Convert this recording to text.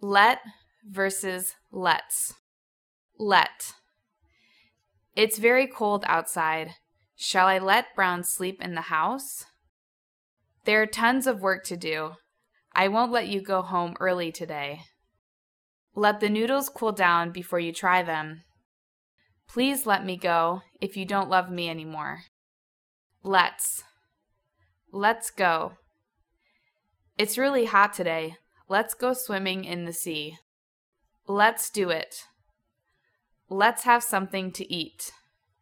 Let versus let's. Let. It's very cold outside. Shall I let Brown sleep in the house? There are tons of work to do. I won't let you go home early today. Let the noodles cool down before you try them. Please let me go if you don't love me anymore. Let's. Let's go. It's really hot today. Let's go swimming in the sea. Let's do it. Let's have something to eat.